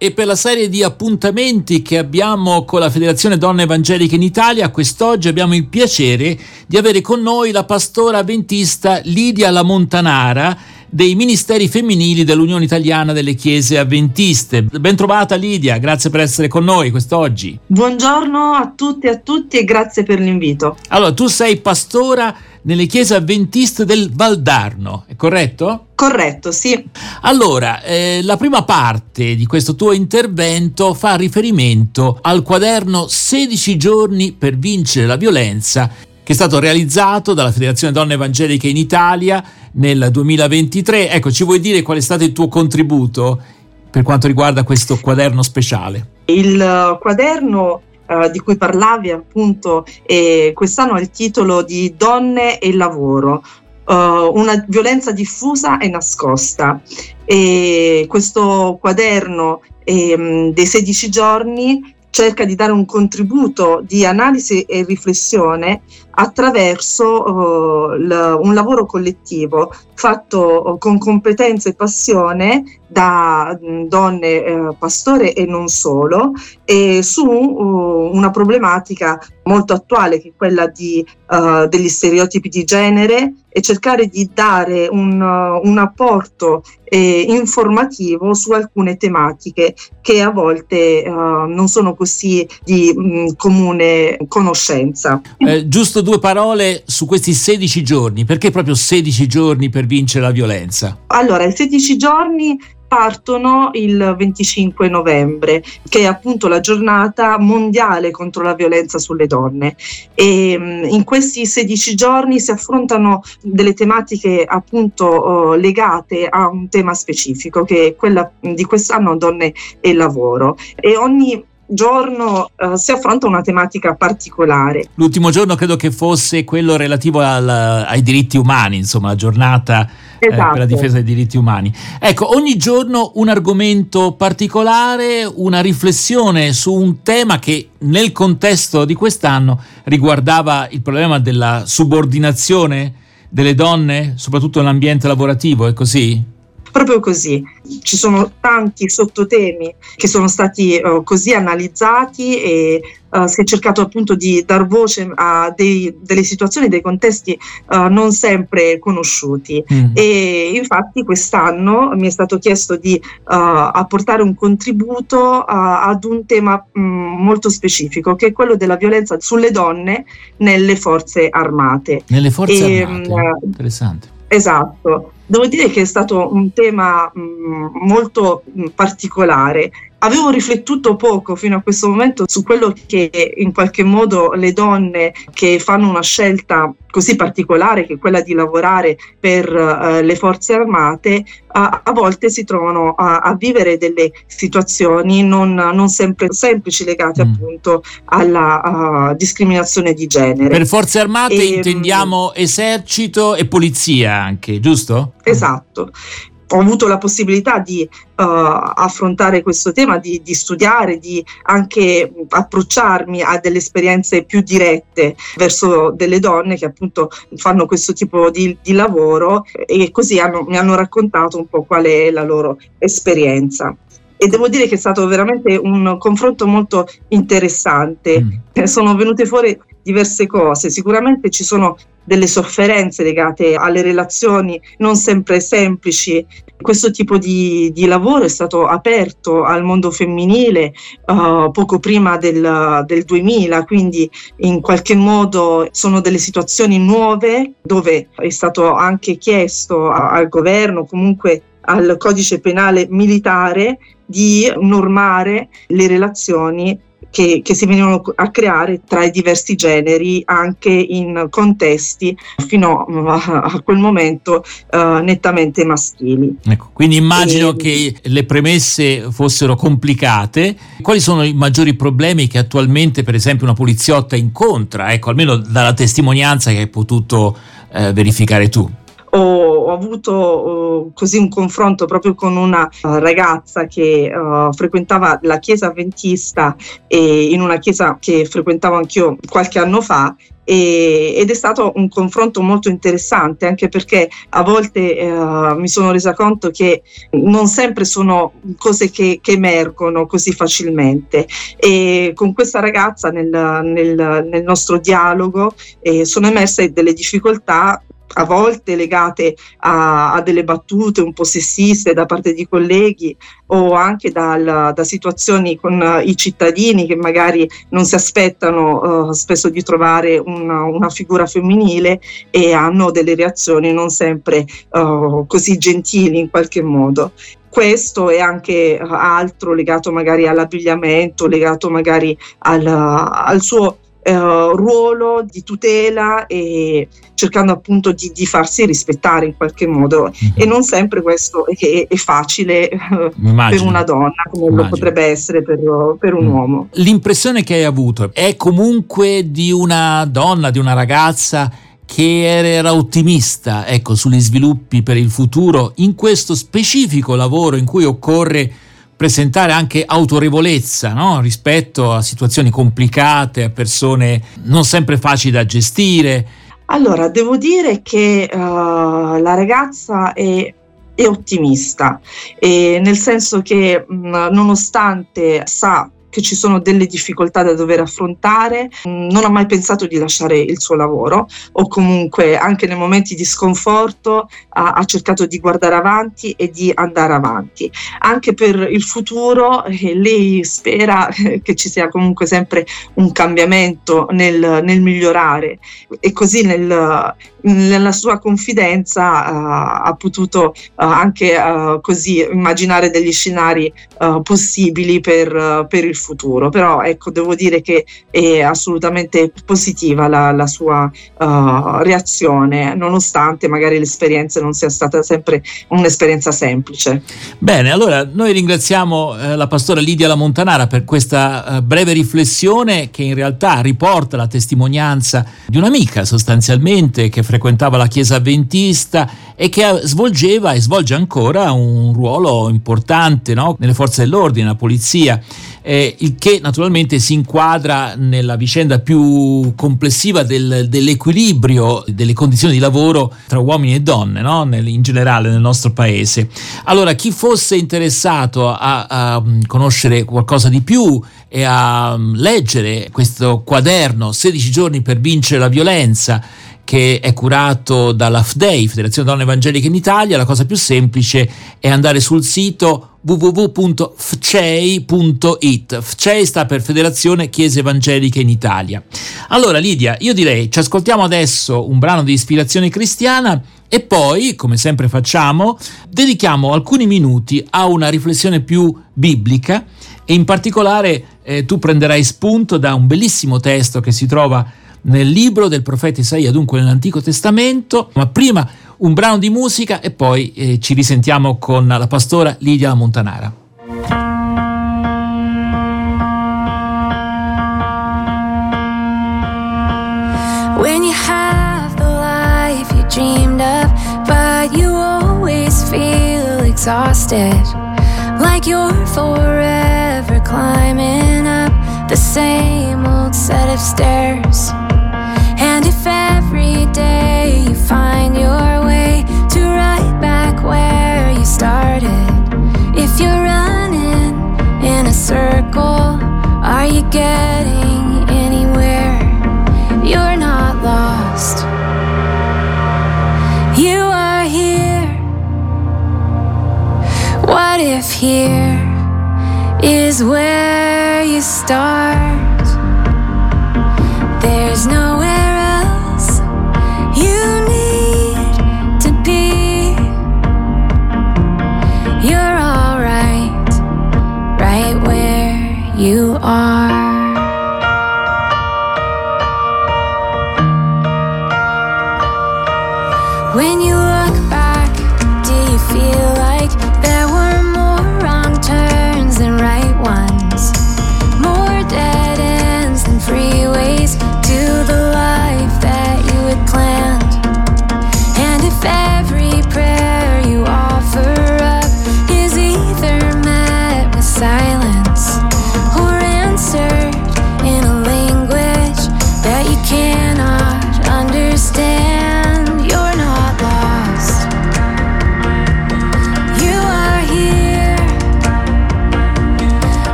E per la serie di appuntamenti che abbiamo con la Federazione Donne Evangeliche in Italia, quest'oggi abbiamo il piacere di avere con noi la pastora avventista Lidia Lamontanara dei Ministeri Femminili dell'Unione Italiana delle Chiese Avventiste. Ben trovata Lidia, grazie per essere con noi quest'oggi. Buongiorno a tutti e a tutti e grazie per l'invito. Allora, tu sei pastora nelle chiese avventiste del Valdarno, è corretto? Corretto, sì. Allora, eh, la prima parte di questo tuo intervento fa riferimento al quaderno 16 giorni per vincere la violenza che è stato realizzato dalla Federazione Donne Evangeliche in Italia nel 2023. Ecco, ci vuoi dire qual è stato il tuo contributo per quanto riguarda questo quaderno speciale? Il quaderno uh, di cui parlavi appunto e quest'anno ha il titolo di Donne e lavoro, uh, una violenza diffusa e nascosta. E questo quaderno eh, dei 16 giorni cerca di dare un contributo di analisi e riflessione attraverso uh, l- un lavoro collettivo fatto uh, con competenza e passione da mh, mm, donne uh, pastore e non solo e su una problematica molto attuale che è quella di, degli stereotipi di genere e cercare di dare un, un apporto eh, informativo su alcune tematiche che a volte non sono così di mh, mm, comune conoscenza. Eh, giusto due parole su questi 16 giorni, perché proprio 16 giorni per vincere la violenza? Allora, i 16 giorni partono il 25 novembre, che è appunto la giornata mondiale contro la violenza sulle donne. E in questi 16 giorni si affrontano delle tematiche appunto legate a un tema specifico, che è quella di quest'anno donne e lavoro. E ogni giorno uh, si affronta una tematica particolare. L'ultimo giorno credo che fosse quello relativo al, ai diritti umani, insomma, la giornata esatto. eh, per la esatto. difesa dei diritti umani. Ecco, ogni giorno un argomento particolare, una riflessione su un tema che nel contesto di quest'anno riguardava il problema della subordinazione delle donne, soprattutto nell'ambiente lavorativo, è così? Proprio così, ci sono tanti sottotemi che sono stati uh, così analizzati e uh, si è cercato appunto di dar voce a dei, delle situazioni, dei contesti uh, non sempre conosciuti mm. e infatti quest'anno mi è stato chiesto di apportare un contributo ad un tema mh, mm, molto specifico che è quello della violenza sulle donne nelle forze armate. Nelle forze e, armate, mh, interessante. Esatto, devo dire che è stato un tema mh, mm, molto mh, particolare Avevo riflettuto poco fino a questo momento su quello che in qualche modo le donne che fanno una scelta così particolare che è quella di lavorare per uh, le forze armate a, a volte si trovano a, a, vivere delle situazioni non, non sempre semplici legate mm. appunto alla uh, discriminazione di genere. Per forze armate e, intendiamo esercito e polizia anche, giusto? Esatto ho avuto la possibilità di uh, affrontare questo tema, di, di, studiare, di anche approcciarmi a delle esperienze più dirette verso delle donne che appunto fanno questo tipo di, di lavoro e così hanno, mi hanno raccontato un po' qual è la loro esperienza e devo dire che è stato veramente un confronto molto interessante. Mm. Sono venute fuori diverse cose. Sicuramente ci sono delle sofferenze legate alle relazioni non sempre semplici. Questo tipo di, di lavoro è stato aperto al mondo femminile uh, poco prima del, del 2000, quindi in qualche modo sono delle situazioni nuove dove è stato anche chiesto al governo, comunque al codice penale militare, di normare le relazioni che, che, si venivano a creare tra i diversi generi anche in contesti fino a, quel momento uh, nettamente maschili. Ecco, quindi immagino e, che le premesse fossero complicate. Quali sono i maggiori problemi che attualmente per esempio una poliziotta incontra? Ecco, almeno dalla testimonianza che hai potuto eh, verificare tu. Ho, ho avuto uh, così un confronto proprio con una uh, ragazza che uh, frequentava la chiesa avventista e in una chiesa che frequentavo anch'io qualche anno fa ed è stato un confronto molto interessante anche perché a volte eh, mi sono resa conto che non sempre sono cose che, che emergono così facilmente. E con questa ragazza nel, nel, nel nostro dialogo eh, sono emerse delle difficoltà a volte legate a, a, delle battute un po' sessiste da parte di colleghi o anche dal, da situazioni con uh, i cittadini che magari non si aspettano uh, spesso di trovare una, una, figura femminile e hanno delle reazioni non sempre uh, così gentili in qualche modo. Questo e anche altro legato magari all'abbigliamento, legato magari al, al suo eh, ruolo di tutela e cercando appunto di, di, farsi rispettare in qualche modo mm-hmm. e non sempre questo è, è facile eh, per una donna come Immagino. lo potrebbe essere per, per un mm. uomo. L'impressione che hai avuto è comunque di una donna, di una ragazza che era ottimista ecco, sugli sviluppi per il futuro in questo specifico lavoro in cui occorre presentare anche autorevolezza no? rispetto a situazioni complicate, a persone non sempre facili da gestire. Allora, devo dire che uh, la ragazza è ottimista, e nel senso che mh, nonostante sa che ci sono delle difficoltà da dover affrontare, mm, non ha mai pensato di lasciare il suo lavoro o comunque anche nei momenti di sconforto ha, ha cercato di guardare avanti e di andare avanti. Anche per il futuro eh, lei spera eh, che ci sia comunque sempre un cambiamento nel, nel migliorare e così nel, nella sua confidenza uh, ha potuto uh, anche uh, così immaginare degli scenari possibili per, per, il futuro. Però ecco devo dire che è assolutamente positiva la, la sua reazione nonostante magari l'esperienza non sia stata sempre un'esperienza semplice. Bene allora noi ringraziamo la pastora Lidia La Montanara per questa breve riflessione che in realtà riporta la testimonianza di un'amica sostanzialmente che frequentava la chiesa avventista e che svolgeva e svolge ancora un ruolo importante no? nelle forze dell'ordine, nella polizia, eh, il che naturalmente si inquadra nella vicenda più complessiva del, dell'equilibrio delle condizioni di lavoro tra uomini e donne no? nel, in generale nel nostro paese. Allora, chi fosse interessato a, a conoscere qualcosa di più e a leggere questo quaderno 16 giorni per vincere la violenza, che è curato dalla FDEI, Federazione Donne Evangeliche in Italia, la cosa più semplice è andare sul sito www.fcei.it. FCEI sta per Federazione Chiese Evangeliche in Italia. Allora Lidia, io direi ci ascoltiamo adesso un brano di ispirazione cristiana e poi, come sempre facciamo, dedichiamo alcuni minuti a una riflessione più biblica e in particolare eh, tu prenderai spunto da un bellissimo testo che si trova nel libro del profeta Isaia, dunque nell'Antico Testamento, ma prima un brano di musica e poi eh, ci risentiamo con la pastora Lidia Montanara. When you have the life you dreamed of, but you always feel exhausted, like you're forever climbing up the same old set of stairs. And if every day you find your way to right back where you started, if you're running in a circle, are you getting What if here is where you start? There's nowhere.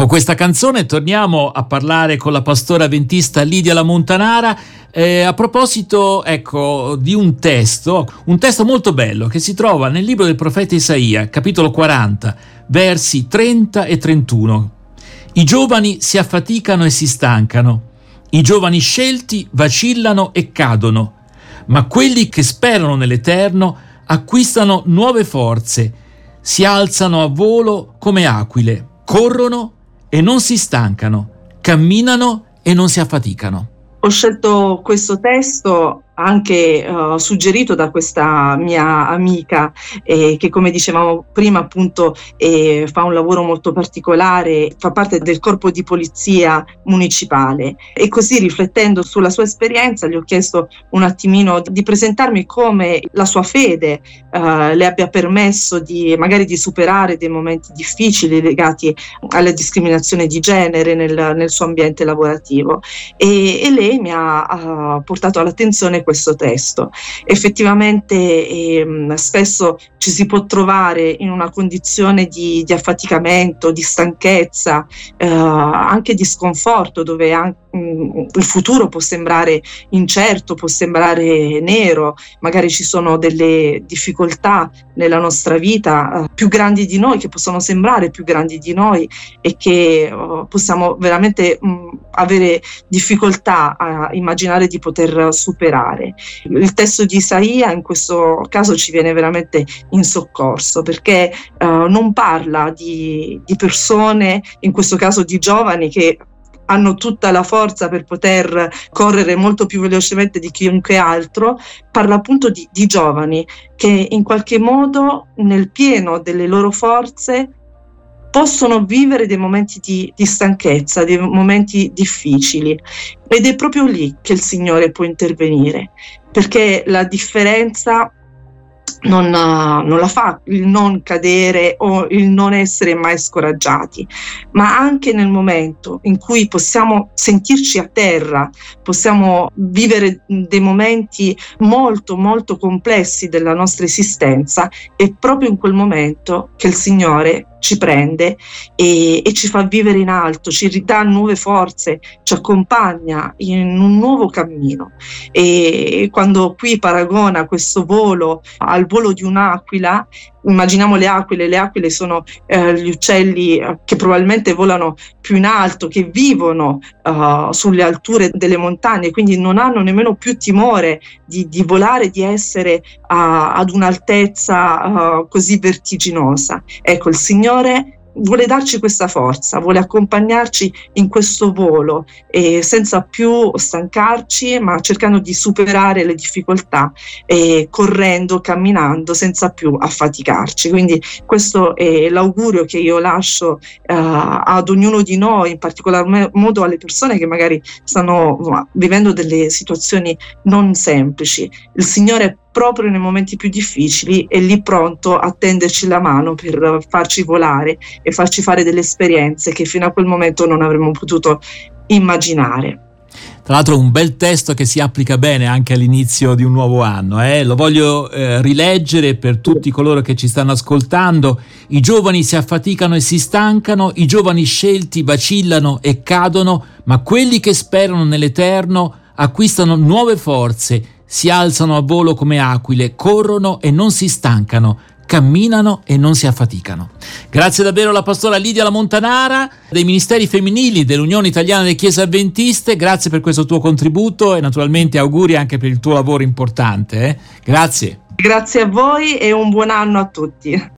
Dopo questa canzone torniamo a parlare con la pastora ventista Lidia La Montanara. Eh, a proposito ecco, di un testo, un testo molto bello che si trova nel libro del profeta Isaia, capitolo 40, versi 30 e 31. I giovani si affaticano e si stancano, i giovani scelti vacillano e cadono, ma quelli che sperano nell'Eterno acquistano nuove forze, si alzano a volo come aquile, corrono e non si stancano, camminano e non si affaticano. Ho scelto questo testo anche uh, suggerito da questa mia amica eh, che come dicevamo prima appunto eh, fa un lavoro molto particolare, fa parte del corpo di polizia municipale. E così riflettendo sulla sua esperienza gli ho chiesto un attimino di presentarmi come la sua fede uh, le abbia permesso di magari di superare dei momenti difficili legati alla discriminazione di genere nel, nel suo ambiente lavorativo. E, e lei mi ha uh, portato all'attenzione questo testo. Effettivamente ehm, spesso ci si può trovare in una condizione di, di affaticamento, di stanchezza, eh, anche di sconforto, dove anche, il futuro può sembrare incerto, può sembrare nero, magari ci sono delle difficoltà nella nostra vita eh, più grandi di noi, che possono sembrare più grandi di noi e che eh, possiamo veramente mm, avere difficoltà a immaginare di poter superare. Il testo di Isaia in questo caso ci viene veramente in soccorso perché uh, non parla di, di persone, in questo caso di giovani che hanno tutta la forza per poter correre molto più velocemente di chiunque altro, parla appunto di, di, giovani che in qualche modo nel pieno delle loro forze possono vivere dei momenti di, di, stanchezza, dei momenti difficili. Ed è proprio lì che il Signore può intervenire, perché la differenza non, non, la fa il non cadere o il non essere mai scoraggiati, ma anche nel momento in cui possiamo sentirci a terra, possiamo vivere dei momenti molto molto complessi della nostra esistenza, è proprio in quel momento che il Signore ci prende e, e, ci fa vivere in alto, ci ridà nuove forze, ci accompagna in un nuovo cammino. E quando qui paragona questo volo al volo di un'aquila, immaginiamo le aquile, le aquile sono eh, gli uccelli eh, che probabilmente volano più in alto, che vivono uh, sulle alture delle montagne, quindi non hanno nemmeno più timore di, di volare, di essere ad un'altezza uh, così vertiginosa. Ecco, il Signore vuole darci questa forza, vuole accompagnarci in questo volo eh, senza più stancarci, ma cercando di superare le difficoltà, eh, correndo, camminando, senza più affaticarci. Quindi questo è l'augurio che io lascio eh, ad ognuno di noi, in particolar modo alle persone che magari stanno vivendo delle situazioni non semplici. Il Signore proprio nei momenti più difficili è lì pronto a tenderci la mano per farci volare e farci fare delle esperienze che fino a quel momento non avremmo potuto immaginare. Tra l'altro un bel testo che si applica bene anche all'inizio di un nuovo anno. Eh? Lo voglio eh, rileggere per tutti coloro che ci stanno ascoltando. I giovani si affaticano e si stancano, i giovani scelti vacillano e cadono, ma quelli che sperano nell'Eterno acquistano nuove forze si alzano a volo come aquile, corrono e non si stancano, camminano e non si affaticano. Grazie davvero alla pastora Lidia La Montanara dei Ministeri Femminili dell'Unione Italiana delle Chiese Avventiste, grazie per questo tuo contributo e naturalmente auguri anche per il tuo lavoro importante. Eh? Grazie. Grazie a voi e un buon anno a tutti.